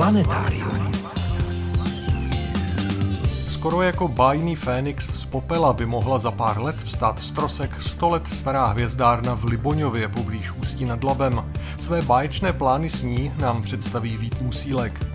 Planetárium. Skoro jako bájný Fénix z popela by mohla za pár let vstát z trosek 100 let stará hvězdárna v Liboňově poblíž Ústí nad Labem. Své báječné plány s ní nám představí Vít Musílek.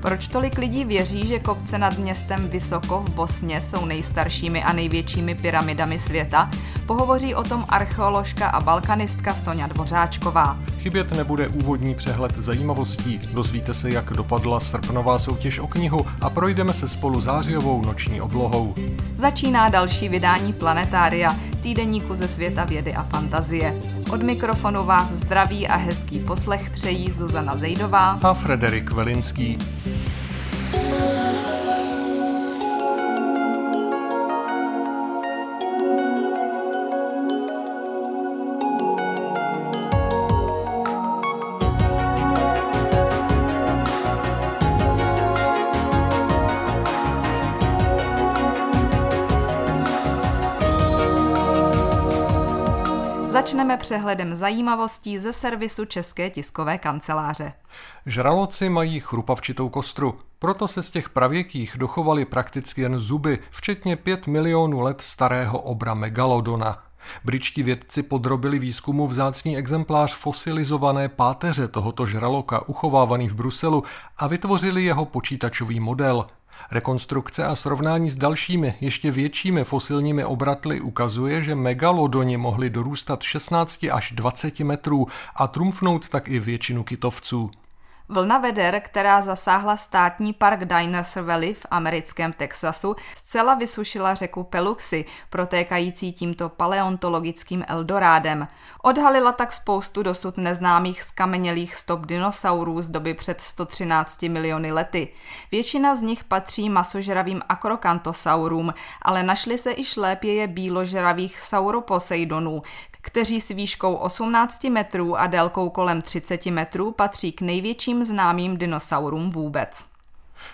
Proč tolik lidí věří, že kopce nad městem Vysoko v Bosně jsou nejstaršími a největšími pyramidami světa, pohovoří o tom archeoložka a balkanistka Sonja Dvořáčková. Chybět nebude úvodní přehled zajímavostí. Dozvíte se, jak dopadla srpnová soutěž o knihu a projdeme se spolu zářijovou noční oblohou. Začíná další vydání Planetária, týdeníku ze světa vědy a fantazie. Od mikrofonu vás zdraví a hezký poslech přejí Zuzana Zejdová a Frederik Velinský. Začneme přehledem zajímavostí ze servisu České tiskové kanceláře. Žraloci mají chrupavčitou kostru, proto se z těch pravěkých dochovaly prakticky jen zuby, včetně 5 milionů let starého obra megalodona. Britští vědci podrobili výzkumu vzácný exemplář fosilizované páteře tohoto žraloka uchovávaný v Bruselu a vytvořili jeho počítačový model. Rekonstrukce a srovnání s dalšími, ještě většími fosilními obratly ukazuje, že megalodoni mohli dorůstat 16 až 20 metrů a trumfnout tak i většinu kytovců. Vlna veder, která zasáhla státní park Dinosaur Valley v americkém Texasu, zcela vysušila řeku Peluxy, protékající tímto paleontologickým Eldorádem. Odhalila tak spoustu dosud neznámých skamenělých stop dinosaurů z doby před 113 miliony lety. Většina z nich patří masožravým akrokantosaurům, ale našly se i šlépěje bíložravých sauroposeidonů, kteří s výškou 18 metrů a délkou kolem 30 metrů patří k největším známým dinosaurům vůbec.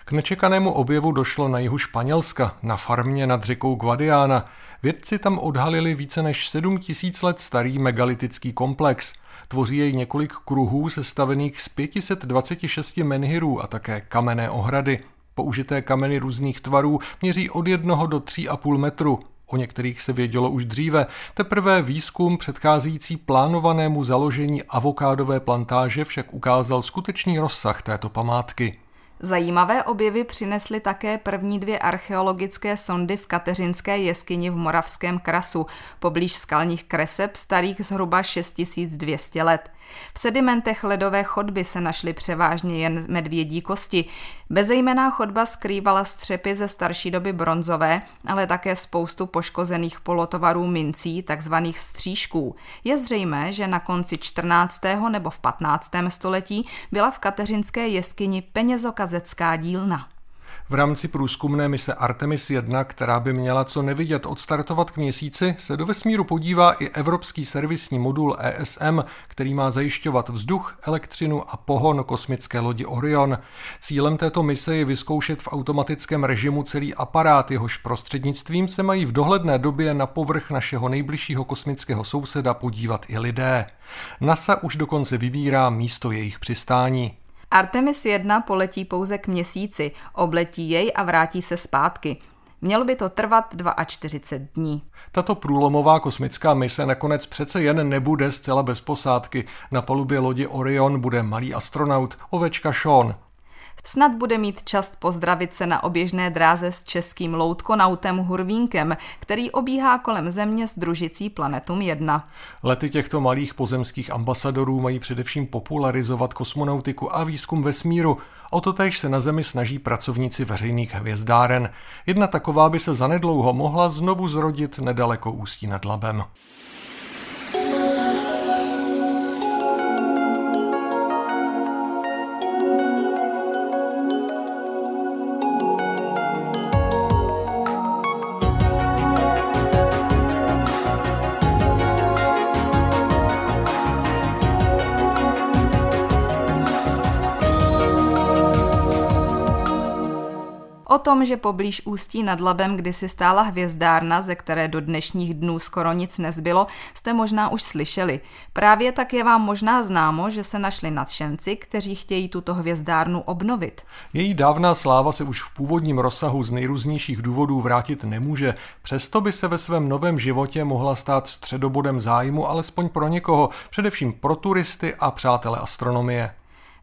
K nečekanému objevu došlo na jihu Španělska, na farmě nad řekou Guadiana. Vědci tam odhalili více než 7 tisíc let starý megalitický komplex. Tvoří jej několik kruhů sestavených z 526 menhirů a také kamenné ohrady. Použité kameny různých tvarů měří od 1 do 3,5 metru. O některých se vědělo už dříve. Teprve výzkum předcházející plánovanému založení avokádové plantáže však ukázal skutečný rozsah této památky. Zajímavé objevy přinesly také první dvě archeologické sondy v Kateřinské jeskyni v Moravském krasu, poblíž skalních kreseb starých zhruba 6200 let. V sedimentech ledové chodby se našly převážně jen medvědí kosti. Bezejmená chodba skrývala střepy ze starší doby bronzové, ale také spoustu poškozených polotovarů mincí, takzvaných střížků. Je zřejmé, že na konci 14. nebo v 15. století byla v kateřinské jeskyni penězokazecká dílna. V rámci průzkumné mise Artemis 1, která by měla co nevidět odstartovat k měsíci, se do vesmíru podívá i evropský servisní modul ESM, který má zajišťovat vzduch, elektřinu a pohon kosmické lodi Orion. Cílem této mise je vyzkoušet v automatickém režimu celý aparát, jehož prostřednictvím se mají v dohledné době na povrch našeho nejbližšího kosmického souseda podívat i lidé. NASA už dokonce vybírá místo jejich přistání. Artemis 1 poletí pouze k měsíci, obletí jej a vrátí se zpátky. Mělo by to trvat 42 dní. Tato průlomová kosmická mise nakonec přece jen nebude zcela bez posádky. Na palubě lodi Orion bude malý astronaut, ovečka Sean. Snad bude mít čas pozdravit se na oběžné dráze s českým loutkonautem Hurvínkem, který obíhá kolem Země s družicí Planetum 1. Lety těchto malých pozemských ambasadorů mají především popularizovat kosmonautiku a výzkum vesmíru. O to též se na Zemi snaží pracovníci veřejných hvězdáren. Jedna taková by se zanedlouho mohla znovu zrodit nedaleko Ústí nad Labem. Tom, že poblíž Ústí nad Labem kdysi stála hvězdárna, ze které do dnešních dnů skoro nic nezbylo, jste možná už slyšeli. Právě tak je vám možná známo, že se našli nadšenci, kteří chtějí tuto hvězdárnu obnovit. Její dávná sláva se už v původním rozsahu z nejrůznějších důvodů vrátit nemůže, přesto by se ve svém novém životě mohla stát středobodem zájmu alespoň pro někoho, především pro turisty a přátele astronomie.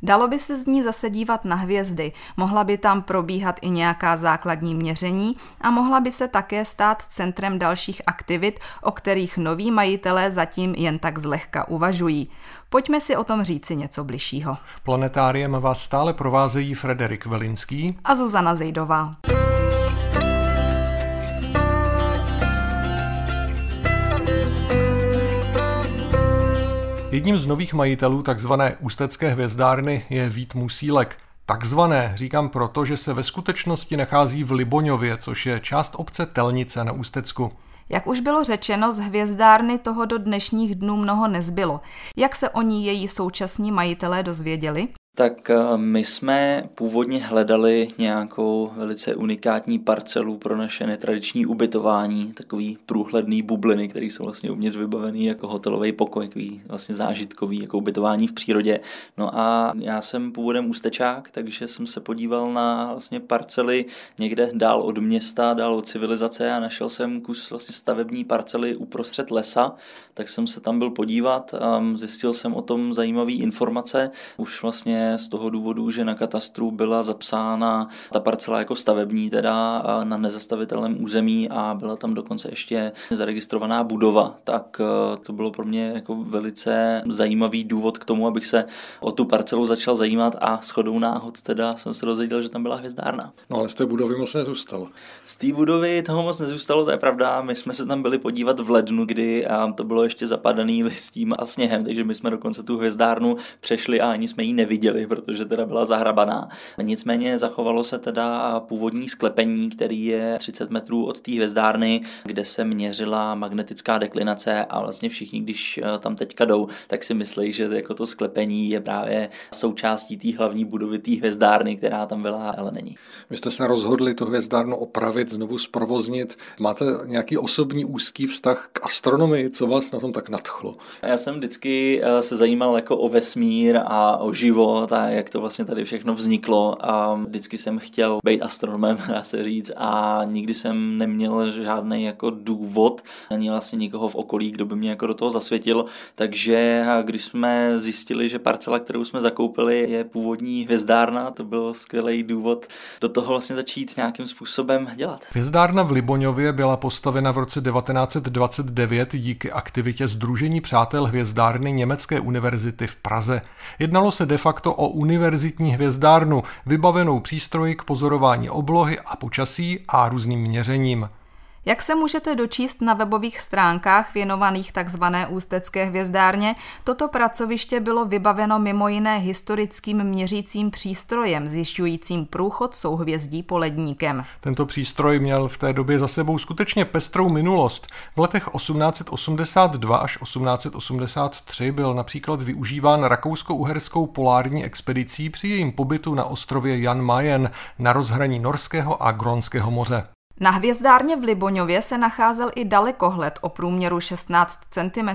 Dalo by se z ní zase dívat na hvězdy, mohla by tam probíhat i nějaká základní měření a mohla by se také stát centrem dalších aktivit, o kterých noví majitelé zatím jen tak zlehka uvažují. Pojďme si o tom říci něco bližšího. Planetáriem vás stále provázejí Frederik Velinský a Zuzana Zejdová. Jedním z nových majitelů takzvané Ústecké hvězdárny je Vít Musílek. Takzvané říkám proto, že se ve skutečnosti nachází v Liboňově, což je část obce Telnice na Ústecku. Jak už bylo řečeno, z hvězdárny toho do dnešních dnů mnoho nezbylo. Jak se o ní její současní majitelé dozvěděli? Tak eh, my jsme původně hledali nějakou velice unikátní parcelu pro naše netradiční ubytování, takový průhledný bubliny, které jsou vlastně uvnitř vybavený jako hotelový pokoj, takový vlastně zážitkový, jako ubytování v přírodě. No a já jsem původem ústečák, takže jsem se podíval na vlastně parcely někde dál od města, dál od civilizace a našel jsem kus vlastně stavební parcely uprostřed lesa, tak jsem se tam byl podívat, a zjistil jsem o tom zajímavé informace, už vlastně z toho důvodu, že na katastru byla zapsána ta parcela jako stavební teda na nezastavitelném území a byla tam dokonce ještě zaregistrovaná budova, tak e, to bylo pro mě jako velice zajímavý důvod k tomu, abych se o tu parcelu začal zajímat a shodou náhod teda jsem se dozvěděl, že tam byla hvězdárna. No ale z té budovy moc nezůstalo. Z té budovy toho moc nezůstalo, to je pravda. My jsme se tam byli podívat v lednu, kdy to bylo ještě zapadaný listím a sněhem, takže my jsme dokonce tu hvězdárnu přešli a ani jsme ji neviděli neviděli, protože teda byla zahrabaná. Nicméně zachovalo se teda původní sklepení, který je 30 metrů od té hvězdárny, kde se měřila magnetická deklinace a vlastně všichni, když eh, tam teďka jdou, tak si myslí, že jako to sklepení je právě součástí té hlavní budovy té hvězdárny, která tam byla, ale není. Vy jste se rozhodli tu hvězdárnu opravit, znovu zprovoznit. Máte nějaký osobní úzký vztah k astronomii? Co vás na tom tak nadchlo? Já jsem vždycky eh, se zajímal jako o vesmír a o život život a jak to vlastně tady všechno vzniklo a vždycky jsem chtěl být astronomem, dá se říct, a nikdy jsem neměl žádný jako důvod, ani vlastně nikoho v okolí, kdo by mě jako do toho zasvětil, takže když jsme zjistili, že parcela, kterou jsme zakoupili, je původní hvězdárna, to byl skvělý důvod do toho vlastně začít nějakým způsobem dělat. Hvězdárna v Liboňově byla postavena v roce 1929 díky aktivitě Združení přátel hvězdárny Německé univerzity v Praze. Jednalo se de facto o univerzitní hvězdárnu, vybavenou přístroji k pozorování oblohy a počasí a různým měřením. Jak se můžete dočíst na webových stránkách věnovaných tzv. ústecké hvězdárně, toto pracoviště bylo vybaveno mimo jiné historickým měřícím přístrojem zjišťujícím průchod souhvězdí poledníkem. Tento přístroj měl v té době za sebou skutečně pestrou minulost. V letech 1882 až 1883 byl například využíván rakousko-uherskou polární expedicí při jejím pobytu na ostrově Jan Mayen na rozhraní Norského a Gronského moře. Na hvězdárně v Liboňově se nacházel i dalekohled o průměru 16 cm,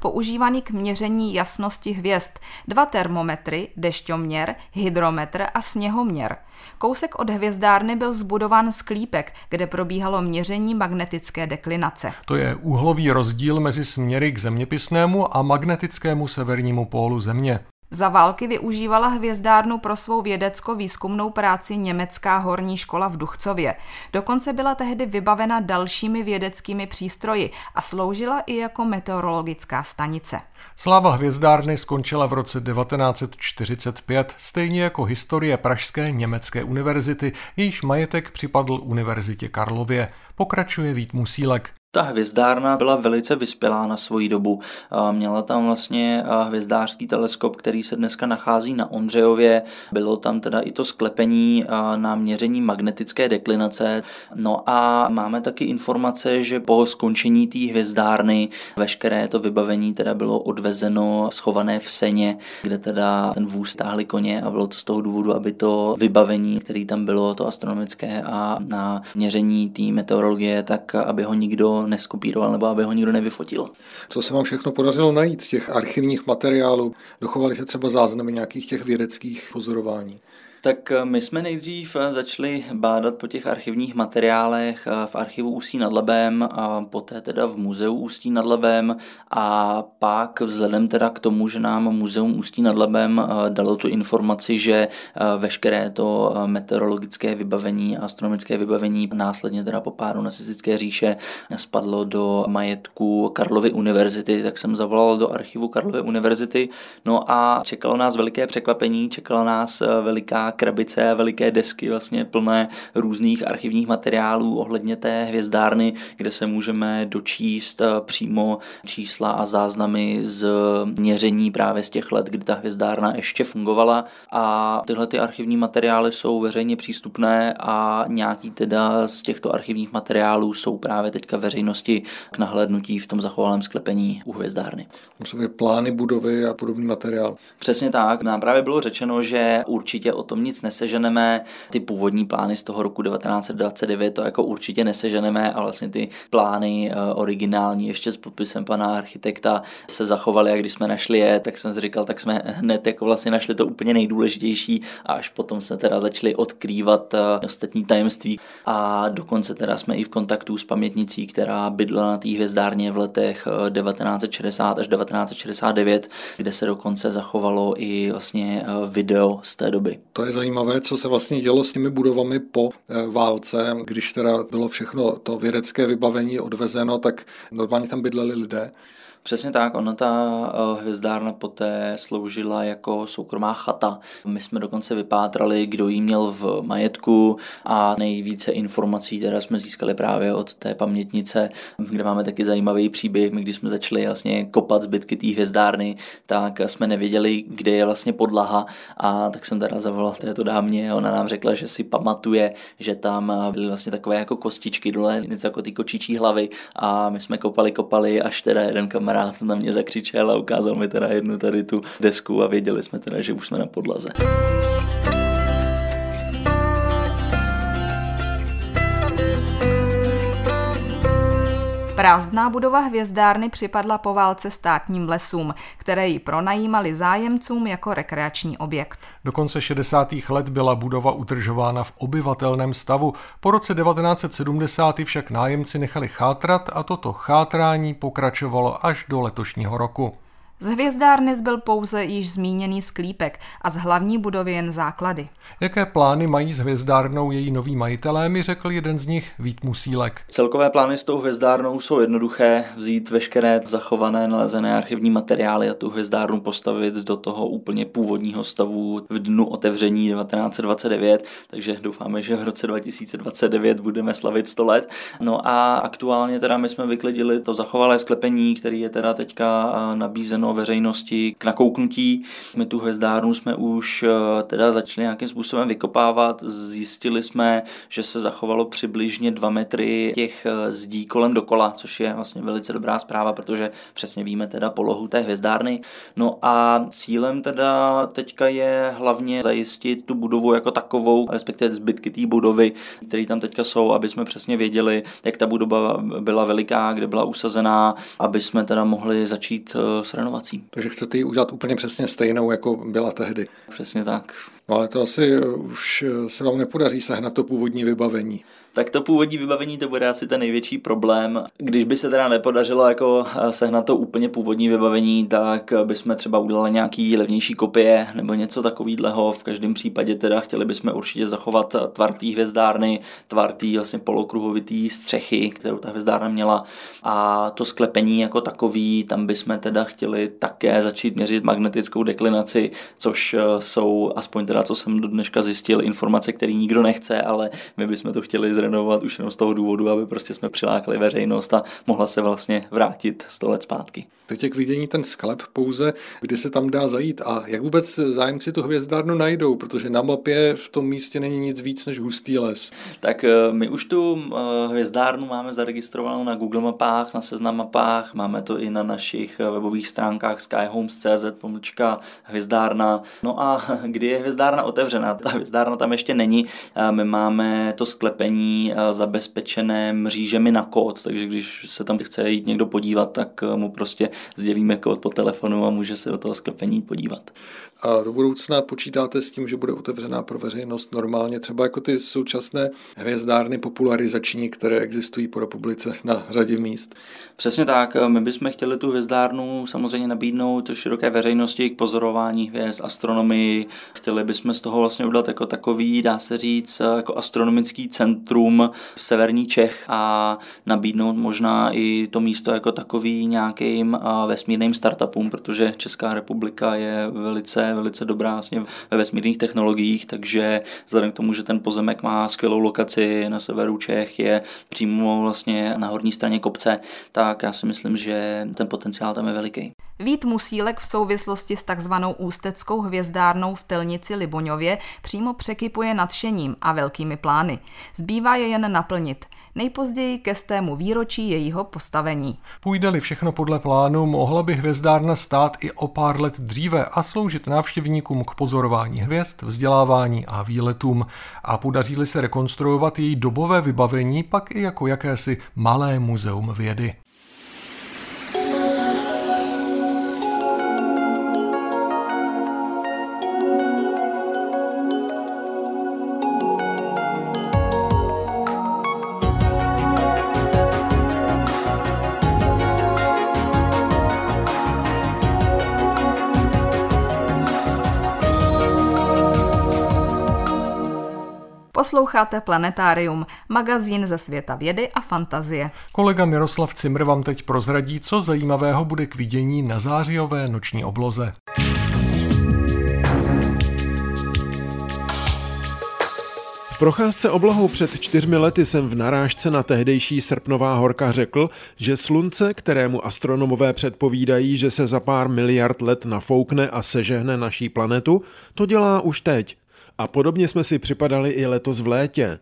používaný k měření jasnosti hvězd, dva termometry, dešťoměr, hydrometr a sněhoměr. Kousek od hvězdárny byl zbudován sklípek, kde probíhalo měření magnetické deklinace. To je úhlový rozdíl mezi směry k zeměpisnému a magnetickému severnímu pólu Země. Za války využívala hvězdárnu pro svou vědecko-výzkumnou práci Německá horní škola v Duchcově. Dokonce byla tehdy vybavena dalšími vědeckými přístroji a sloužila i jako meteorologická stanice. Sláva hvězdárny skončila v roce 1945, stejně jako historie Pražské německé univerzity, jejíž majetek připadl Univerzitě Karlově. Pokračuje Vít Musílek. Ta hvězdárna byla velice vyspělá na svoji dobu. Měla tam vlastně hvězdářský teleskop, který se dneska nachází na Ondřejově. Bylo tam teda i to sklepení na měření magnetické deklinace. No a máme taky informace, že po skončení té hvězdárny veškeré to vybavení teda bylo odvezeno schované v seně, kde teda ten vůz stáhli koně a bylo to z toho důvodu, aby to vybavení, který tam bylo, to astronomické a na měření té meteorologie, tak aby ho nikdo neskopíroval nebo aby ho nikdo nevyfotil. Co se vám všechno podařilo najít z těch archivních materiálů? Dochovaly se třeba záznamy nějakých těch vědeckých pozorování? Tak eh, my jsme nejdřív eh, začali bádat po těch archivních materiálech eh, v archivu Ústí nad Labem, a poté teda v muzeu Ústí nad Labem a pak vzhledem teda k tomu, že nám muzeum Ústí nad Labem dalo tu informaci, že veškeré to meteorologické vybavení a astronomické vybavení následně teda po pádu nacistické říše spadlo do majetku Karlovy univerzity, tak jsem zavolal do archivu Karlovy univerzity. No a čekalo nás veliké překvapení, čekala nás veliká krabice a veliké desky vlastně plné různých archivních materiálů ohledně té hvězdárny, kde se můžeme dočíst eh, přímo čísla a záznamy z měření právě z těch let, kdy ta hvězdárna ještě fungovala a tyhle ty archivní materiály jsou veřejně přístupné a nějaký teda z těchto archivních materiálů jsou právě teďka veřejnosti k nahlédnutí v tom zachovalém sklepení u hvězdárny. Musí být plány budovy a podobný materiál. Přesně tak. Nám právě bylo řečeno, že určitě o tom nic neseženeme. Ty původní plány z toho roku 1929 to jako určitě neseženeme a vlastně ty plány eh, originální ještě s podpisem pana architekta se zachovaly a když jsme našli je, tak jsem si říkal, tak jsme hned jako vlastně našli to úplně nejdůležitější a až potom se teda začali odkrývat eh, ostatní tajemství a dokonce teda jsme i v kontaktu s pamětnicí, která bydla na té hvězdárně v letech 1960 eh, až 1969, kde se dokonce zachovalo i vlastně video z té doby. To je zajímavé, co se vlastně dělo s těmi budovami po eh, válce, když teda bylo všechno to vědecké vybavení odvezeno, tak normálně tam bydleli lidé. Přesně tak, ona ta eh, hvězdárna poté sloužila jako soukromá chata. My jsme dokonce vypátrali, kdo jí měl v majetku a nejvíce informací teda jsme získali právě od té pamětnice, kde máme taky zajímavý příběh. My když jsme začali vlastně kopat zbytky té hvězdárny, tak jsme nevěděli, kde je vlastně podlaha a tak jsem teda zavolal této dámě a ona nám řekla, že si pamatuje, že tam byly vlastně takové jako kostičky dole, něco jako ty kočičí hlavy a my jsme kopali, kopali, až teda jeden kamarád kamarád na mě zakřičel a ukázal mi teda jednu tady tu desku a věděli jsme teda, že už jsme na podlaze. Prázdná budova hvězdárny připadla po válce státním lesům, které ji pronajímali zájemcům jako rekreační objekt. Do konce 60. let byla budova udržována v obyvatelném stavu. Po roce 1970 však nájemci nechali chátrat a toto chátrání pokračovalo až do letošního roku. Z hvězdárny zbyl pouze již zmíněný sklípek a z hlavní budovy jen základy. Jaké plány mají s hvězdárnou její noví majitelé, mi řekl jeden z nich Vít Musílek. Celkové plány s tou hvězdárnou jsou jednoduché. Vzít veškeré zachované nalezené archivní materiály a tu hvězdárnu postavit do toho úplně původního stavu v dnu otevření 1929, takže doufáme, že v roce 2029 budeme slavit 100 let. No a aktuálně teda my jsme vyklidili to zachovalé sklepení, který je teda teďka nabízeno veřejnosti k nakouknutí. My tu hvězdárnu jsme už eh, teda začali nějakým způsobem vykopávat. Zjistili jsme, že se zachovalo přibližně 2 metry těch eh, zdí kolem dokola, což je vlastně velice dobrá zpráva, protože přesně víme teda polohu té hvězdárny. No a cílem teda teďka je hlavně zajistit tu budovu jako takovou, respektive zbytky té budovy, které tam teďka jsou, aby jsme přesně věděli, jak ta budova byla veliká, kde byla usazená, aby jsme teda mohli začít eh, s renovací inovací. Takže chcete ji udělat úplně přesně stejnou, jako byla tehdy. Přesně tak. No ale to asi už se vám nepodaří sehnat to původní vybavení tak to původní vybavení to bude asi ten největší problém. Když by se teda nepodařilo jako eh, sehnat to úplně původní vybavení, tak bychom třeba udělali nějaký levnější kopie nebo něco takového. V každém případě teda chtěli bychom určitě zachovat tvar té hvězdárny, tvar té vlastně polokruhovitý střechy, kterou ta hvězdárna měla a to sklepení jako takový, tam bychom teda chtěli také začít měřit magnetickou deklinaci, což eh, jsou aspoň teda co jsem do dneška zjistil, informace, které nikdo nechce, ale my bychom to chtěli zrenovovat už jenom z toho důvodu, aby prostě jsme přilákali veřejnost a mohla se vlastně vrátit 100 let zpátky. Teď je k vidění ten sklep pouze, kdy se tam dá zajít a jak vůbec zájemci tu hvězdárnu najdou, protože na mapě v tom místě není nic víc než hustý les. Tak eh, my už tu eh, hvězdárnu máme zaregistrovanou na Google mapách, na seznam mapách, máme to i na našich eh, webových stránkách skyhomes.cz pomlčka hvězdárna. No a kdy je hvězdárna otevřená? Ta hvězdárna tam ještě není. My máme to sklepení zabezpečené mřížemi na kód, takže když se tam chce jít někdo podívat, tak mu prostě sdělíme kód po telefonu a může se do toho sklepení podívat. A do budoucna počítáte s tím, že bude otevřená pro veřejnost normálně, třeba jako ty současné hvězdárny popularizační, které existují po republice na řadě míst? Přesně tak. My bychom chtěli tu hvězdárnu samozřejmě nabídnout široké veřejnosti k pozorování hvězd, astronomii. Chtěli bychom z toho vlastně udělat jako takový, dá se říct, jako astronomický centrum v severní Čech a nabídnout možná i to místo jako takový nějakým vesmírným startupům, protože Česká republika je velice, velice dobrá vlastně ve vesmírných technologiích, takže vzhledem k tomu, že ten pozemek má skvělou lokaci na severu Čech, je přímo vlastně na horní straně kopce, tak já si myslím, že ten potenciál tam je veliký. Vít Musílek v souvislosti s takzvanou ústeckou hvězdárnou v Telnici Liboňově přímo překypuje nadšením a velkými plány. Zbývá je jen naplnit nejpozději ke stému výročí jejího postavení. Půjde-li všechno podle plánu, mohla by hvězdárna stát i o pár let dříve a sloužit návštěvníkům k pozorování hvězd, vzdělávání a výletům. A podaří-li se rekonstruovat její dobové vybavení, pak i jako jakési malé muzeum vědy. Posloucháte Planetárium, magazín ze světa vědy a fantazie. Kolega Miroslav Cimr vám teď prozradí, co zajímavého bude k vidění na zářijové noční obloze. V procházce oblohou před čtyřmi lety jsem v narážce na tehdejší srpnová horka řekl, že slunce, kterému astronomové předpovídají, že se za pár miliard let nafoukne a sežehne naší planetu, to dělá už teď. A podobně jsme si připadali i letos v létě.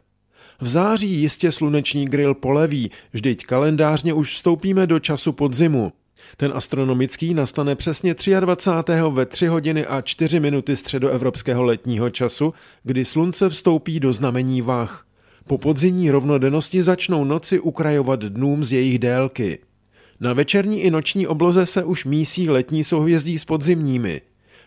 V září jistě sluneční grill poleví, vždyť kalendářně už vstoupíme do času podzimu. Ten astronomický nastane přesně 23. ve 3 hodiny a 4 minuty středoevropského letního času, kdy slunce vstoupí do znamení vach. Po podzimní rovnodennosti začnou noci ukrajovat dnům z jejich délky. Na večerní i noční obloze se už mísí letní souhvězdí s podzimními.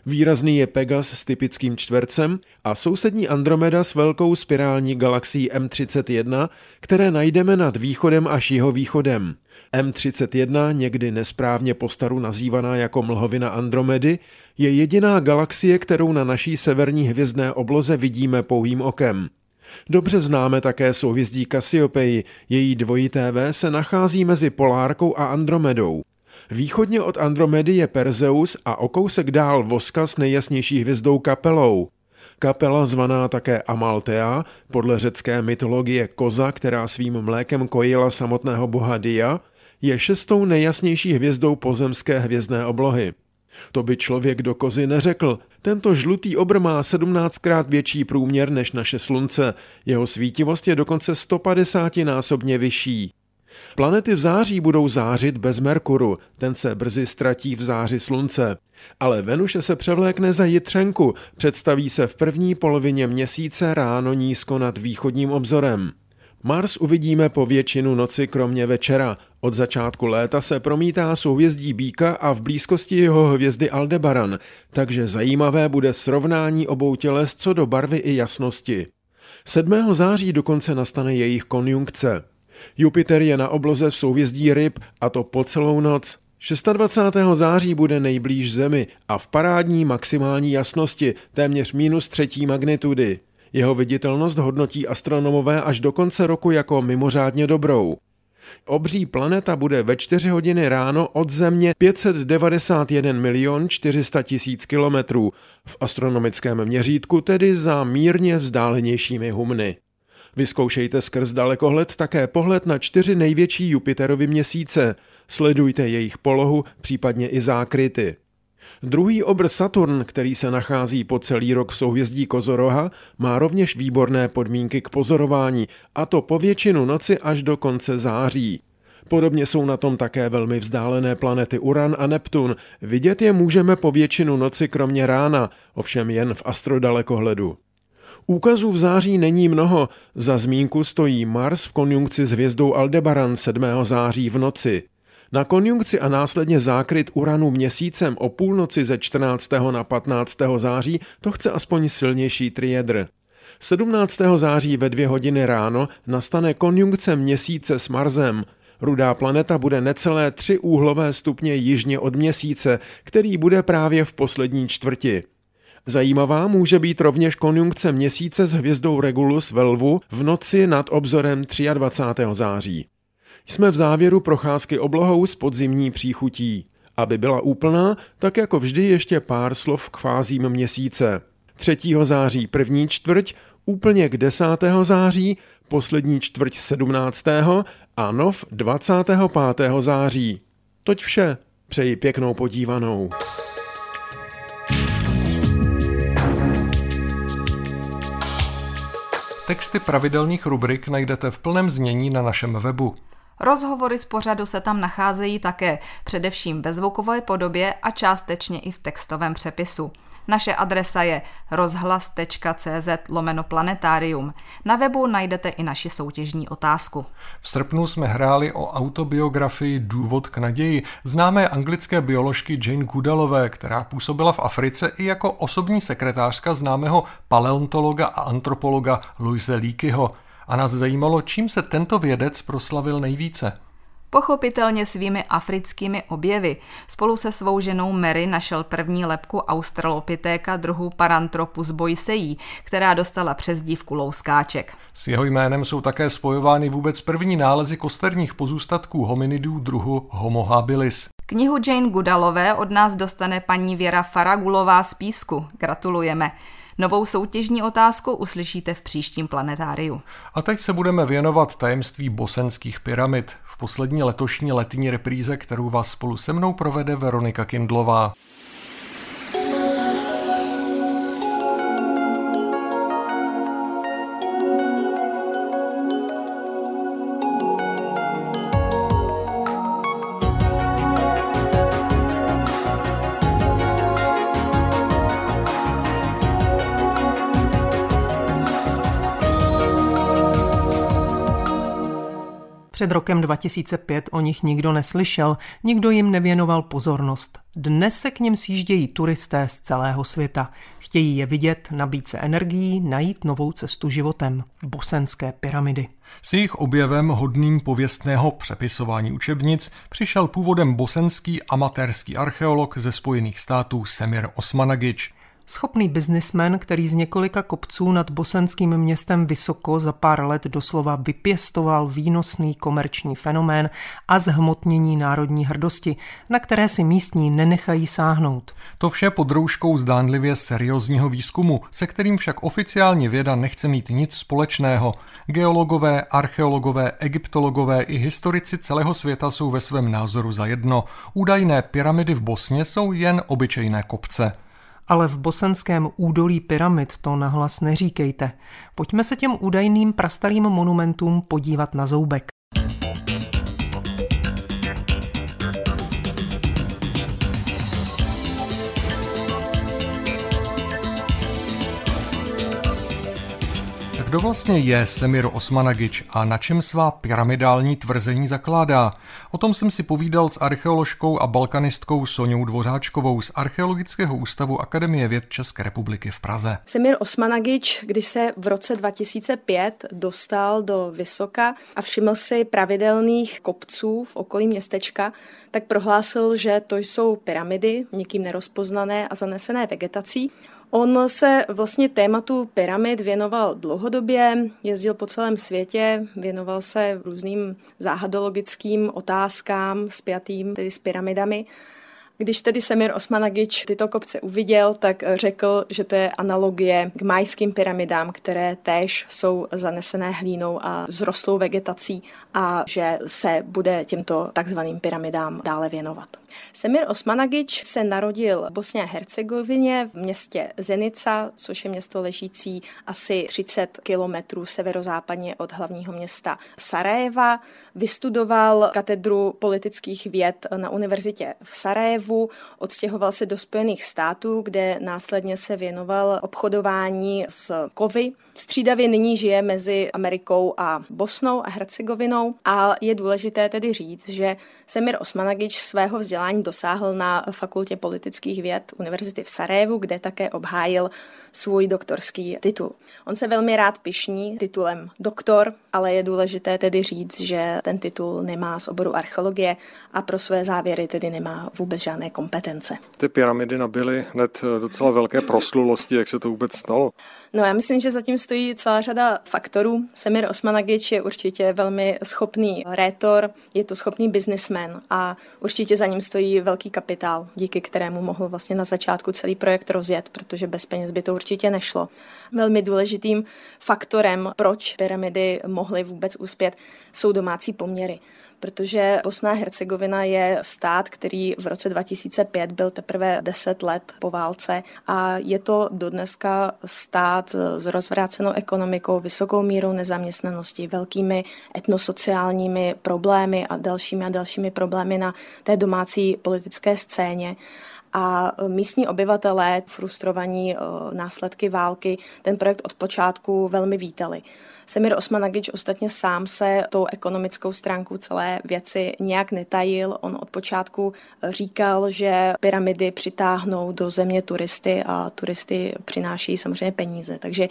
Výrazný je Pegas s typickým čtvercem a sousední Andromeda s velkou spirální galaxií M31, které najdeme nad východem až jeho východem. M31, někdy nesprávně postaru nazývaná jako mlhovina Andromedy, je jediná galaxie, kterou na naší severní hvězdné obloze vidíme pouhým okem. Dobře známe také souhvězdí Cassiopeii, její dvojité V se nachází mezi Polárkou a Andromedou. Východně od Andromedy je Perzeus a o kousek dál Voska s nejjasnější hvězdou Kapelou. Kapela zvaná také Amaltea, podle řecké mytologie koza, která svým mlékem kojila samotného boha Dia, je šestou nejjasnější hvězdou pozemské hvězdné oblohy. To by člověk do kozy neřekl. Tento žlutý obr má 17krát větší průměr než naše slunce. Jeho svítivost je dokonce 150 násobně vyšší. Planety v září budou zářit bez Merkuru, ten se brzy ztratí v záři slunce. Ale Venuše se převlékne za jitřenku, představí se v první polovině měsíce ráno nízko nad východním obzorem. Mars uvidíme po většinu noci kromě večera. Od začátku léta se promítá souhvězdí Bíka a v blízkosti jeho hvězdy Aldebaran, takže zajímavé bude srovnání obou těles co do barvy i jasnosti. 7. září dokonce nastane jejich konjunkce. Jupiter je na obloze v souvězdí ryb a to po celou noc. 26. září bude nejblíž Zemi a v parádní maximální jasnosti, téměř minus třetí magnitudy. Jeho viditelnost hodnotí astronomové až do konce roku jako mimořádně dobrou. Obří planeta bude ve 4 hodiny ráno od Země 591 milion 400 tisíc kilometrů, v astronomickém měřítku tedy za mírně vzdálenějšími humny. Vyzkoušejte skrz dalekohled také pohled na čtyři největší Jupiterovy měsíce. Sledujte jejich polohu, případně i zákryty. Druhý obr Saturn, který se nachází po celý rok v souhvězdí Kozoroha, má rovněž výborné podmínky k pozorování, a to po většinu noci až do konce září. Podobně jsou na tom také velmi vzdálené planety Uran a Neptun. Vidět je můžeme po většinu noci kromě rána, ovšem jen v astrodalekohledu. Úkazů v září není mnoho. Za zmínku stojí Mars v konjunkci s hvězdou Aldebaran 7. září v noci. Na konjunkci a následně zákryt Uranu měsícem o půlnoci ze 14. na 15. září to chce aspoň silnější triedr. 17. září ve dvě hodiny ráno nastane konjunkce měsíce s Marsem. Rudá planeta bude necelé tři úhlové stupně jižně od měsíce, který bude právě v poslední čtvrti. Zajímavá může být rovněž konjunkce měsíce s hvězdou Regulus ve Lvu v noci nad obzorem 23. září. Jsme v závěru procházky oblohou s podzimní příchutí. Aby byla úplná, tak jako vždy ještě pár slov k fázím měsíce. 3. září první čtvrť, úplně k 10. září, poslední čtvrť 17. a nov 25. září. Toť vše. Přeji pěknou podívanou. Texty pravidelných rubrik najdete v plném znění na našem webu. Rozhovory z pořadu se tam nacházejí také, především ve zvukové podobě a částečně i v textovém přepisu. Naše adresa je rozhlas.cz lomeno planetarium. Na webu najdete i naši soutěžní otázku. V srpnu jsme hráli o autobiografii Důvod k naději známé anglické bioložky Jane Goodallové, která působila v Africe i jako osobní sekretářka známého paleontologa a antropologa Louise Leakeyho. A nás zajímalo, čím se tento vědec proslavil nejvíce. Pochopitelně svými africkými objevy. Spolu se svou ženou Mary našel první lepku australopitéka druhu Paranthropus boisei, která dostala přezdívku louskáček. S jeho jménem jsou také spojovány vůbec první nálezy kosterních pozůstatků hominidů druhu Homo habilis. Knihu Jane Goodallové od nás dostane paní Věra Faragulová z Písku. Gratulujeme. Novou soutěžní otázku uslyšíte v příštím planetáriu. A teď se budeme věnovat tajemství bosenských pyramid v poslední letošní letní repríze, kterou vás spolu se mnou provede Veronika Kindlová. Před rokem 2005 o nich nikdo neslyšel, nikdo jim nevěnoval pozornost. Dnes se k nim sjíždějí turisté z celého světa. Chtějí je vidět, nabít se energií, najít novou cestu životem. Bosenské pyramidy. S jejich objevem hodným pověstného přepisování učebnic přišel původem bosenský amatérský archeolog ze Spojených států Semir Osmanagič. Schopný biznismen, který z několika kopců nad bosenským městem vysoko za pár let doslova vypěstoval výnosný komerční fenomén a zhmotnění národní hrdosti, na které si místní nenechají sáhnout. To vše pod rouškou zdánlivě seriózního výzkumu, se kterým však oficiálně věda nechce mít nic společného. Geologové, archeologové, egyptologové i historici celého světa jsou ve svém názoru za jedno. Údajné pyramidy v Bosně jsou jen obyčejné kopce. Ale v bosenském údolí pyramid to nahlas neříkejte. Pojďme se těm údajným prastarým monumentům podívat na zoubek. Kdo vlastně je Semir Osmanagič a na čem svá pyramidální tvrzení zakládá? O tom jsem si povídal s archeoložkou a balkanistkou Soňou Dvořáčkovou z Archeologického ústavu Akademie věd České republiky v Praze. Semir Osmanagič, když se v roce 2005 dostal do Vysoka a všiml si pravidelných kopců v okolí městečka, tak prohlásil, že to jsou pyramidy, nikým nerozpoznané a zanesené vegetací. On se vlastně tématu pyramid věnoval dlouhodobě, jezdil po celém světě, věnoval se různým záhadologickým otázkám spjatým tedy s pyramidami. Když tedy Semir Osmanagič tyto kopce uviděl, tak řekl, že to je analogie k majským pyramidám, které též jsou zanesené hlínou a vzrostlou vegetací a že se bude těmto takzvaným pyramidám dále věnovat. Semir Osmanagič se narodil v Bosně a Hercegovině v městě Zenica, což je město ležící asi 30 kilometrů severozápadně od hlavního města Sarajeva. Vystudoval katedru politických věd na univerzitě v Sarajevu, odstěhoval se do Spojených států, kde následně se věnoval obchodování s kovy. Střídavě nyní žije mezi Amerikou a Bosnou a Hercegovinou a je důležité tedy říct, že Semir Osmanagič svého vzdělání vzdělání dosáhl na Fakultě politických věd Univerzity v Sarajevu, kde také obhájil svůj doktorský titul. On se velmi rád pišní titulem doktor, ale je důležité tedy říct, že ten titul nemá z oboru archeologie a pro své závěry tedy nemá vůbec žádné kompetence. Ty pyramidy nabyly hned docela velké proslulosti, jak se to vůbec stalo? No já myslím, že zatím stojí celá řada faktorů. Semir Osmanagič je určitě velmi schopný rétor, je to schopný biznismen a určitě za ním stojí velký kapitál, díky kterému mohl vlastně na začátku celý projekt rozjet, protože bez peněz by to určitě nešlo. Velmi důležitým faktorem, proč pyramidy mohly vůbec uspět, jsou domácí poměry protože Bosna a Hercegovina je stát, který v roce 2005 byl teprve 10 let po válce a je to dodneska stát s rozvrácenou ekonomikou, vysokou mírou nezaměstnanosti, velkými etnosociálními problémy a dalšími a dalšími problémy na té domácí politické scéně a místní obyvatelé, frustrovaní následky války, ten projekt od počátku velmi vítali. Semir Osmanagič ostatně sám se tou ekonomickou stránkou celé věci nějak netajil. On od počátku říkal, že pyramidy přitáhnou do země turisty a turisty přináší samozřejmě peníze. Takže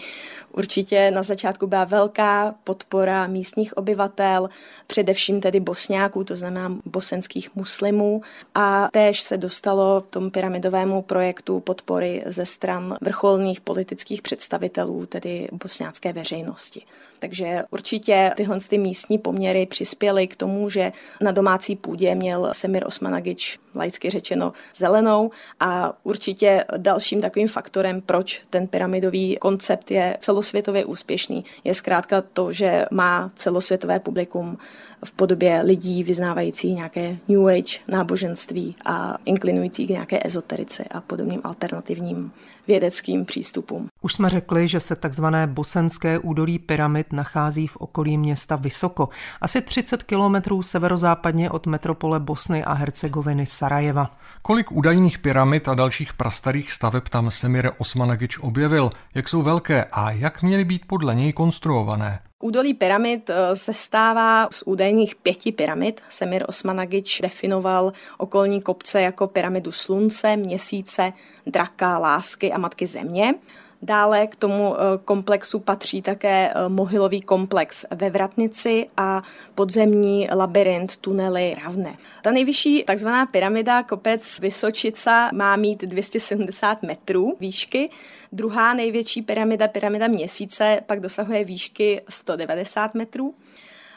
určitě na začátku byla velká podpora místních obyvatel, především tedy bosňáků, to znamená bosenských muslimů a též se dostalo tomu pyramidovému projektu podpory ze stran vrcholných politických představitelů, tedy bosňácké veřejnosti. Takže určitě tyhle ty místní poměry přispěly k tomu, že na domácí půdě měl Semir Osmanagič, laicky řečeno, zelenou. A určitě dalším takovým faktorem, proč ten pyramidový koncept je celosvětově úspěšný, je zkrátka to, že má celosvětové publikum v podobě lidí vyznávající nějaké New Age náboženství a inklinující k nějaké ezoterice a podobným alternativním vědeckým přístupům. Už jsme řekli, že se takzvané bosenské údolí pyramid nachází v okolí města Vysoko, asi 30 kilometrů severozápadně od metropole Bosny a Hercegoviny Sarajeva. Kolik údajných pyramid a dalších prastarých staveb tam Semire Osmanagič objevil, jak jsou velké a jak měly být podle něj konstruované? Údolí pyramid eh, se stává z údajných pěti pyramid. Semir Osmanagič definoval okolní kopce jako pyramidu slunce, měsíce, draka, lásky a matky země. Dále k tomu eh, komplexu patří také eh, mohylový komplex ve Vratnici a podzemní labirint tunely Ravne. Ta nejvyšší takzvaná pyramida kopec Vysočica má mít 270 metrů výšky. Druhá největší pyramida, pyramida Měsíce, pak dosahuje výšky 190 metrů.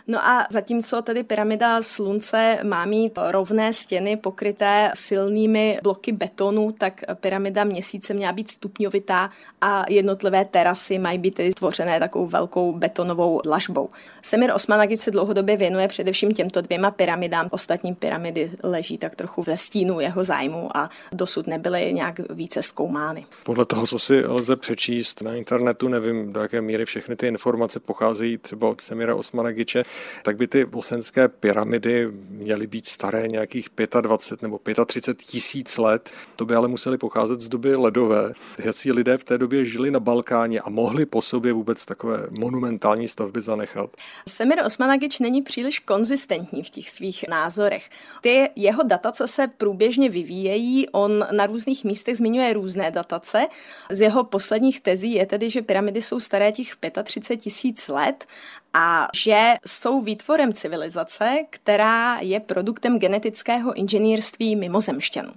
No a zatímco tedy pyramida slunce má mít rovné stěny pokryté silnými bloky betonu, tak pyramida měsíce měla být stupňovitá a jednotlivé terasy mají být tedy tvořené takovou velkou betonovou dlažbou. Semir Osmanagic se dlouhodobě věnuje především těmto dvěma pyramidám. Ostatní pyramidy leží tak trochu ve stínu jeho zájmu a dosud nebyly nějak více zkoumány. Podle toho, co si lze přečíst na internetu, nevím, do jaké míry všechny ty informace pocházejí třeba od Semira Osmanagiče, tak by ty bosenské pyramidy měly být staré nějakých 25 nebo 35 tisíc let. To by ale museli pocházet z doby ledové. Jací lidé v té době žili na Balkáně a mohli po sobě vůbec takové monumentální stavby zanechat. Semir Osmanagič není příliš konzistentní v těch svých názorech. Ty jeho datace se průběžně vyvíjejí, on na různých místech zmiňuje různé datace. Z jeho posledních tezí je tedy, že pyramidy jsou staré těch 35 tisíc let a že jsou výtvorem civilizace, která je produktem genetického inženýrství mimozemšťanů.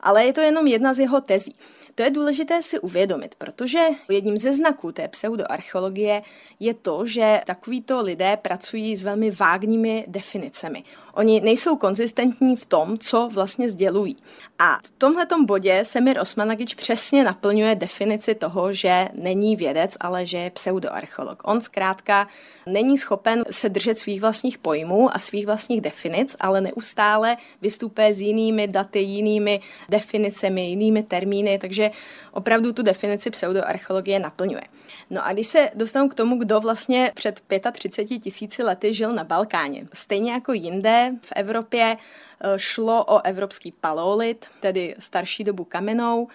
Ale je to jenom jedna z jeho tezí. To je důležité si uvědomit, protože jedním ze znaků té pseudoarcheologie je to, že takovýto lidé pracují s velmi vágními definicemi. Oni nejsou konzistentní v tom, co vlastně sdělují. A v tomhletom bodě Semir Osmanagič přesně naplňuje definici toho, že není vědec, ale že je pseudoarcheolog. On zkrátka není schopen se držet svých vlastních pojmů a svých vlastních definic, ale neustále vystupuje s jinými daty, jinými definicemi, jinými termíny, takže opravdu tu definici pseudoarcheologie naplňuje. No a když se dostanu k tomu, kdo vlastně před 35 tisíci lety žil na Balkáně, stejně jako jinde v Evropě šlo o evropský paleolit, tedy starší dobu kamenou,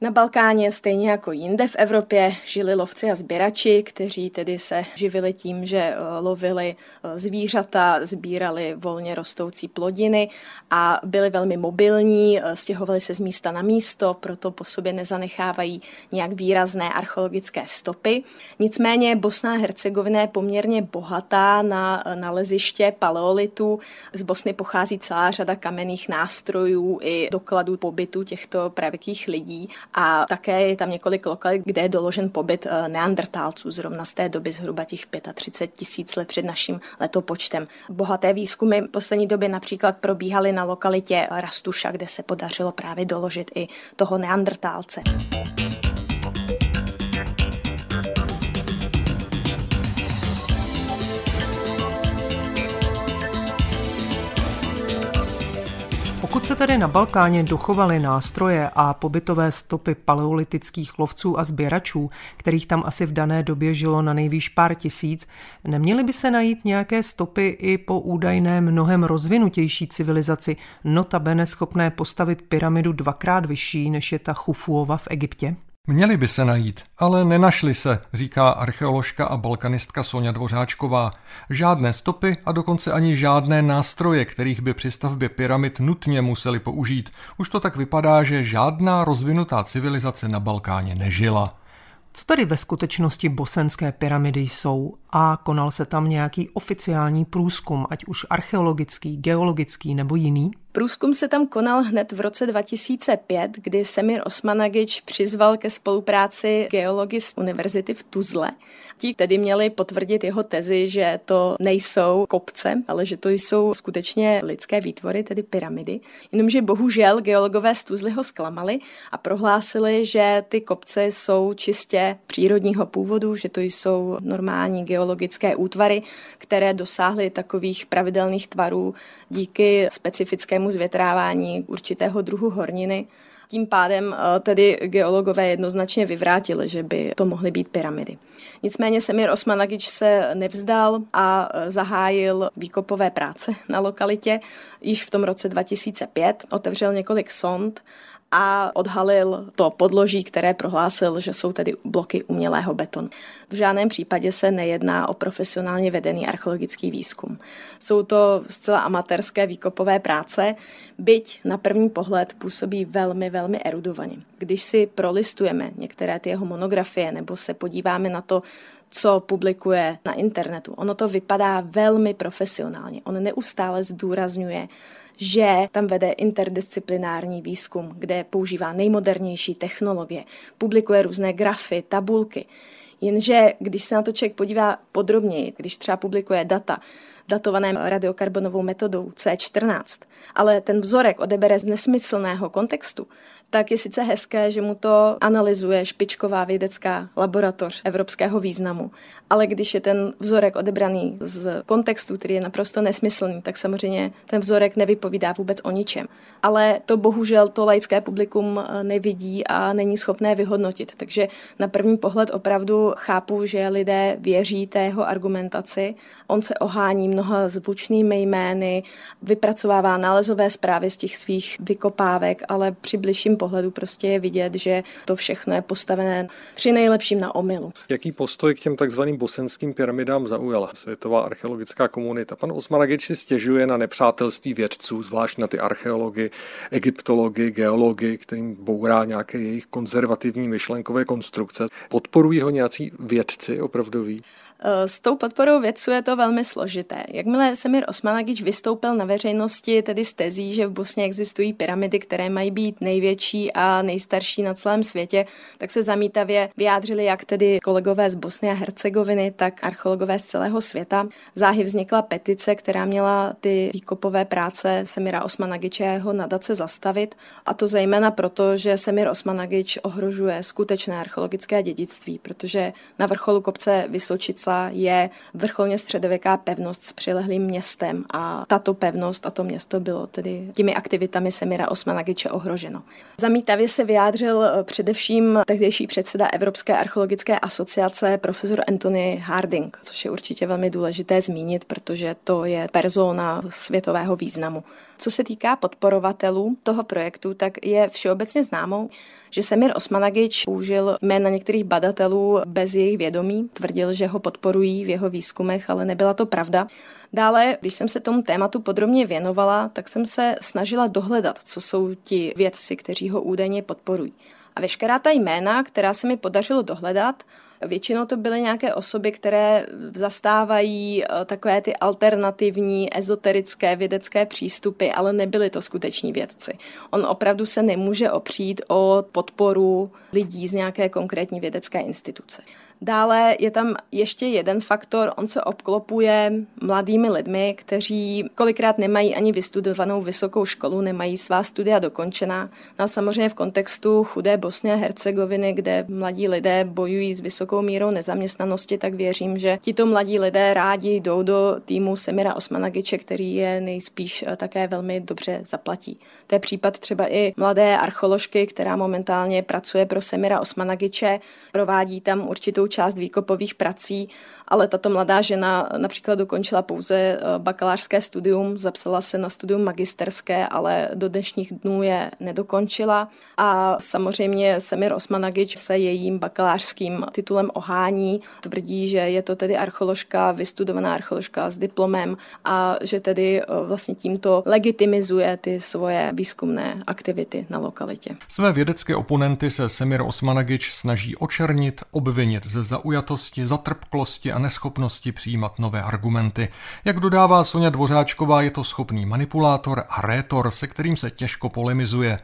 na Balkáně, stejně jako jinde v Evropě, žili lovci a sběrači, kteří tedy se živili tím, že eh, lovili eh, zvířata, sbírali volně rostoucí plodiny a byli velmi mobilní, eh, stěhovali se z místa na místo, proto po sobě nezanechávají nějak výrazné archeologické stopy. Nicméně Bosna a Hercegovina je poměrně bohatá na naleziště paleolitu. Z Bosny pochází celá řada kamenných nástrojů i dokladů pobytu těchto pravěkých lidí a také je tam několik lokalit, kde je doložen pobyt eh, neandertálců zrovna z té doby zhruba těch 35 tisíc let před naším letopočtem. Bohaté výzkumy v poslední době například probíhaly na lokalitě Rastuša, kde se podařilo právě doložit i toho neandertálce. Pokud se tedy na Balkáně dochovaly nástroje a pobytové stopy paleolitických lovců a sběračů, kterých tam asi v dané době žilo na nejvýš pár tisíc, neměly by se najít nějaké stopy i po údajné mnohem rozvinutější civilizaci, notabene schopné postavit pyramidu dvakrát vyšší, než je ta Chufuova v Egyptě? Měli by se najít, ale nenašli se, říká archeoložka a balkanistka Sonja Dvořáčková. Žádné stopy a dokonce ani žádné nástroje, kterých by při stavbě pyramid nutně museli použít. Už to tak vypadá, že žádná rozvinutá civilizace na Balkáně nežila. Co tady ve skutečnosti bosenské pyramidy jsou a konal se tam nějaký oficiální průzkum, ať už archeologický, geologický nebo jiný? Průzkum se tam konal hned v roce 2005, kdy Semir Osmanagič přizval ke spolupráci geologi z univerzity v Tuzle. Ti tedy měli potvrdit jeho tezi, že to nejsou kopce, ale že to jsou skutečně lidské výtvory, tedy pyramidy. Jenomže bohužel geologové z Tuzly ho zklamali a prohlásili, že ty kopce jsou čistě přírodního původu, že to jsou normální geologické útvary, které dosáhly takových pravidelných tvarů díky specifickému systému zvětrávání určitého druhu horniny. Tím pádem eh, tedy geologové jednoznačně vyvrátili, že by to mohly být pyramidy. Nicméně Semir Osmanagič se nevzdal a eh, zahájil výkopové práce na lokalitě. Již v tom roce 2005 otevřel několik sond a odhalil to podloží, které prohlásil, že jsou tedy bloky umělého betonu. V žádném případě se nejedná o profesionálně vedený archeologický výzkum. Jsou to zcela amatérské výkopové práce, byť na první pohled působí velmi, velmi erudovaně. Když si prolistujeme některé ty jeho monografie nebo se podíváme na to, co publikuje na internetu, ono to vypadá velmi profesionálně. On neustále zdůrazňuje že tam vede interdisciplinární výzkum, kde používá nejmodernější technologie, publikuje různé grafy, tabulky. Jenže když se na to člověk podívá podrobněji, když třeba publikuje data, datované radiokarbonovou metodou C14, ale ten vzorek odebere z nesmyslného kontextu, tak je sice hezké, že mu to analyzuje špičková vědecká laboratoř evropského významu. Ale když je ten vzorek odebraný z kontextu, který je naprosto nesmyslný, tak samozřejmě ten vzorek nevypovídá vůbec o ničem. Ale to bohužel to laické publikum eh, nevidí a není schopné vyhodnotit. Takže na první pohled opravdu chápu, že lidé věří té jeho argumentaci. On se ohání mnoha zvučnými jmény, vypracovává nálezové zprávy z těch svých vykopávek, ale při bližším pohledu prostě je vidět, že to všechno je postavené při nejlepším na omylu. Jaký postoj k těm takzvaným bosenským pyramidám zaujala světová archeologická komunita? Pan Osmanagič si stěžuje na nepřátelství vědců, zvlášť na ty archeology, egyptology, geology, kterým bourá nějaké jejich konzervativní myšlenkové konstrukce. Podporují ho nějací vědci opravdoví? Eh, s tou podporou vědců je to velmi složité. Jakmile Semir Osmanagič vystoupil na veřejnosti tedy z tezí, že v Bosně existují pyramidy, které mají být největší a nejstarší na celém světě, tak se zamítavě vyjádřili jak tedy kolegové z Bosny a Hercegoviny, tak archeologové z celého světa. Záhy vznikla petice, která měla ty výkopové práce Semira Osmanagiče a jeho nadace zastavit. A to zejména proto, že Semir Osmanagič ohrožuje skutečné archeologické dědictví, protože na vrcholu kopce Vysočica je vrcholně středověká pevnost s přilehlým městem a tato pevnost a to město bylo tedy těmi aktivitami Semira Osmanagiče ohroženo. Zamítavě se vyjádřil eh, především tehdejší předseda Evropské archeologické asociace profesor Anthony Harding, což je určitě velmi důležité zmínit, protože to je persona světového významu. Co se týká podporovatelů toho projektu, tak je všeobecně známou, že Semir Osmanagič použil jména některých badatelů bez jejich vědomí, tvrdil, že ho podporují v jeho výzkumech, ale nebyla to pravda. Dále, když jsem se tomu tématu podrobně věnovala, tak jsem se snažila dohledat, co jsou ti vědci, kteří ho údajně podporují. A veškerá ta jména, která se mi podařilo dohledat, Většinou to byly nějaké osoby, které zastávají eh, takové ty alternativní, ezoterické vědecké přístupy, ale nebyly to skuteční vědci. On opravdu se nemůže opřít o podporu lidí z nějaké konkrétní vědecké instituce. Dále je tam ještě jeden faktor, on se obklopuje mladými lidmi, kteří kolikrát nemají ani vystudovanou vysokou školu, nemají svá studia dokončená. No a samozřejmě v kontextu chudé Bosny a Hercegoviny, kde mladí lidé bojují s vysokou mírou nezaměstnanosti, tak věřím, že tito mladí lidé rádi jdou do týmu Semira Osmanagiče, který je nejspíš eh, také velmi dobře zaplatí. To je případ třeba i mladé archeoložky, která momentálně pracuje pro Semira Osmanagiče, provádí tam určitou část výkopových prací, ale tato mladá žena například dokončila pouze eh, bakalářské studium, zapsala se na studium magisterské, ale do dnešních dnů je nedokončila a samozřejmě Semir Osmanagič se jejím bakalářským titulem ohání, tvrdí, že je to tedy archeoložka, vystudovaná archeoložka s diplomem a že tedy eh, vlastně tímto legitimizuje ty svoje výzkumné aktivity na lokalitě. Své vědecké oponenty se Semir Osmanagič snaží očernit, obvinit ze zaujatosti, zatrpklosti a neschopnosti přijímat nové argumenty. Jak dodává Sonja Dvořáčková, je to schopný manipulátor a rétor, se kterým se těžko polemizuje.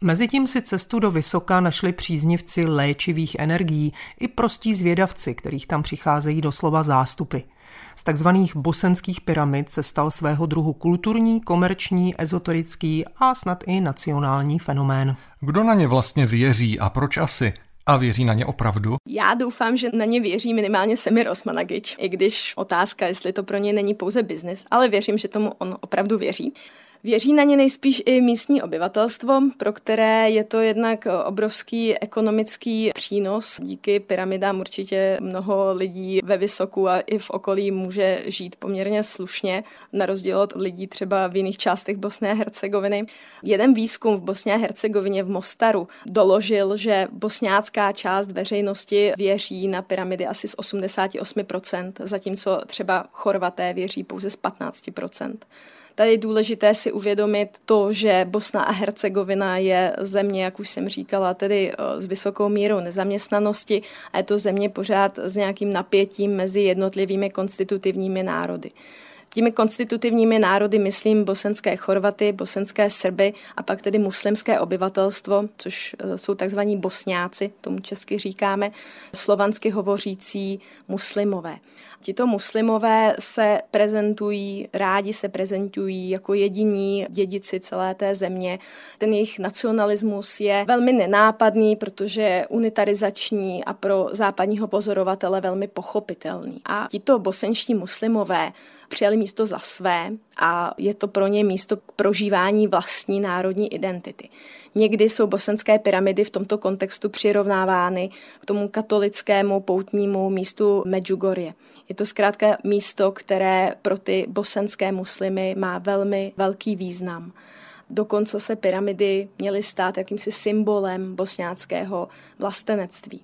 Mezitím si cestu do Vysoka našli příznivci léčivých energií i prostí zvědavci, kterých tam přicházejí doslova zástupy. Z takzvaných bosenských pyramid se stal svého druhu kulturní, komerční, ezoterický a snad i nacionální fenomén. Kdo na ně vlastně věří a proč asi? A věří na ně opravdu? Já doufám, že na ně věří minimálně Semir Osmanagič, i když otázka, jestli to pro ně není pouze biznis, ale věřím, že tomu on opravdu věří. Věří na ně nejspíš i místní obyvatelstvo, pro které je to jednak obrovský ekonomický přínos. Díky pyramidám určitě mnoho lidí ve Vysoku a i v okolí může žít poměrně slušně, na rozdíl od lidí třeba v jiných částech Bosny a Hercegoviny. Jeden výzkum v Bosně a Hercegovině v Mostaru doložil, že bosňácká část veřejnosti věří na pyramidy asi z 88%, zatímco třeba Chorvaté věří pouze z 15%. Tady je důležité si uvědomit to, že Bosna a Hercegovina je země, jak už jsem říkala, tedy eh, s vysokou mírou nezaměstnanosti a je to země pořád s nějakým napětím mezi jednotlivými konstitutivními národy. Těmi konstitutivními národy myslím bosenské Chorvaty, bosenské Srby a pak tedy muslimské obyvatelstvo, což eh, jsou takzvaní bosňáci, tomu česky říkáme, slovansky hovořící muslimové. Tito muslimové se prezentují, rádi se prezentují jako jediní dědici celé té země. Ten jejich nacionalismus je velmi nenápadný, protože je unitarizační a pro západního pozorovatele velmi pochopitelný. A tito bosenští muslimové přijali místo za své a je to pro ně místo k prožívání vlastní národní identity. Někdy jsou bosenské pyramidy v tomto kontextu přirovnávány k tomu katolickému poutnímu místu Medjugorje. Je to zkrátka místo, které pro ty bosenské muslimy má velmi velký význam. Dokonce se pyramidy měly stát jakýmsi symbolem bosňáckého vlastenectví.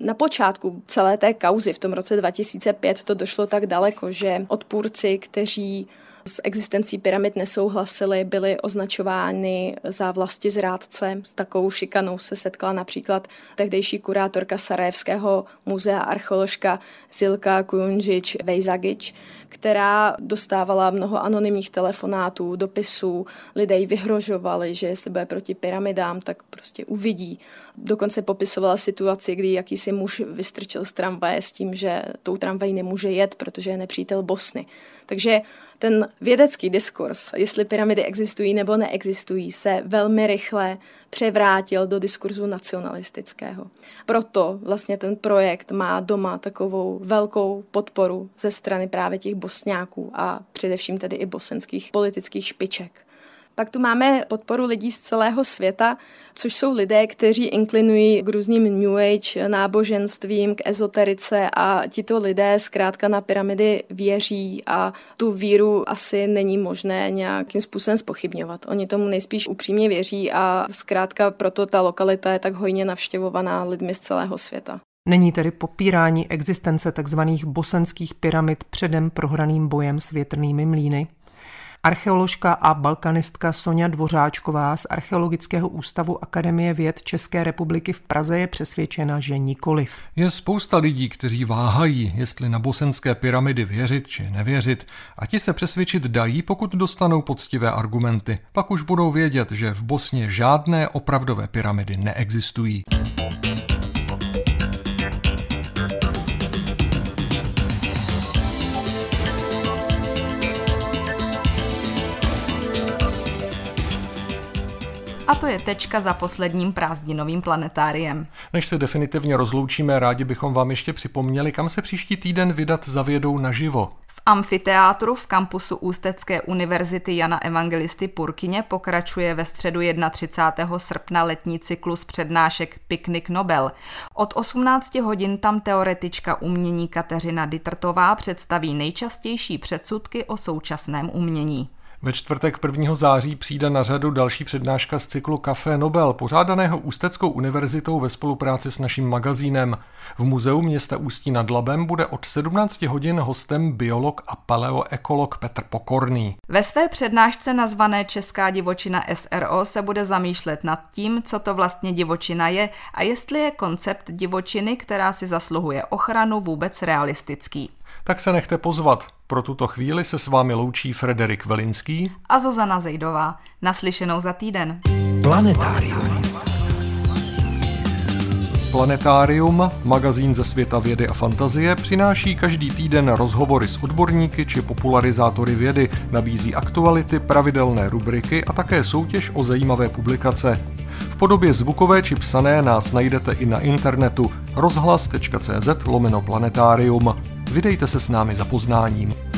Na počátku celé té kauzy v tom roce 2005 to došlo tak daleko, že odpůrci, kteří s existencí pyramid nesouhlasili, byly označovány za vlasti zrádce. S takovou šikanou se setkala například tehdejší kurátorka Sarajevského muzea archeoložka Zilka Kujundžič Vejzagič, která dostávala mnoho anonymních telefonátů, dopisů, lidé vyhrožovali, že jestli bude proti pyramidám, tak prostě uvidí. Dokonce popisovala situaci, kdy jakýsi muž vystrčil z tramvaje s tím, že tou tramvají nemůže jet, protože je nepřítel Bosny. Takže ten vědecký diskurs, jestli pyramidy existují nebo neexistují, se velmi rychle převrátil do diskurzu nacionalistického. Proto vlastně ten projekt má doma takovou velkou podporu ze strany právě těch bosňáků a především tedy i bosenských politických špiček. Pak tu máme podporu lidí z celého světa, což jsou lidé, kteří inklinují k různým New Age náboženstvím, k ezoterice a tito lidé zkrátka na pyramidy věří a tu víru asi není možné nějakým způsobem spochybňovat. Oni tomu nejspíš upřímně věří a zkrátka proto ta lokalita je tak hojně navštěvovaná lidmi z celého světa. Není tedy popírání existence tzv. bosenských pyramid předem prohraným bojem s větrnými mlíny? Archeoložka a balkanistka Sonja Dvořáčková z Archeologického ústavu Akademie věd České republiky v Praze je přesvědčena, že nikoliv. Je spousta lidí, kteří váhají, jestli na bosenské pyramidy věřit či nevěřit a ti se přesvědčit dají, pokud dostanou poctivé argumenty. Pak už budou vědět, že v Bosně žádné opravdové pyramidy neexistují. A to je tečka za posledním prázdninovým planetáriem. Než se definitivně rozloučíme, rádi bychom vám ještě připomněli, kam se příští týden vydat za vědou naživo. V amfiteátru v kampusu Ústecké univerzity Jana Evangelisty Purkyně pokračuje ve středu 31. srpna letní cyklus přednášek Piknik Nobel. Od 18 hodin tam teoretička umění Kateřina Ditrtová představí nejčastější předsudky o současném umění. Ve čtvrtek 1. září přijde na řadu další přednáška z cyklu Café Nobel, pořádaného Ústeckou univerzitou ve spolupráci s naším magazínem. V muzeu města Ústí nad Labem bude od 17 hodin hostem biolog a paleoekolog Petr Pokorný. Ve své přednášce nazvané Česká divočina SRO se bude zamýšlet nad tím, co to vlastně divočina je a jestli je koncept divočiny, která si zasluhuje ochranu, vůbec realistický. Tak se nechte pozvat. Pro tuto chvíli se s vámi loučí Frederik Velinský a Zuzana Zejdová. Naslyšenou za týden. Planetárium. Planetárium, magazín ze světa vědy a fantazie, přináší každý týden rozhovory s odborníky či popularizátory vědy, nabízí aktuality, pravidelné rubriky a také soutěž o zajímavé publikace. V podobě zvukové či psané nás najdete i na internetu rozhlas.cz lomeno planetárium. Vydejte se s námi za poznáním.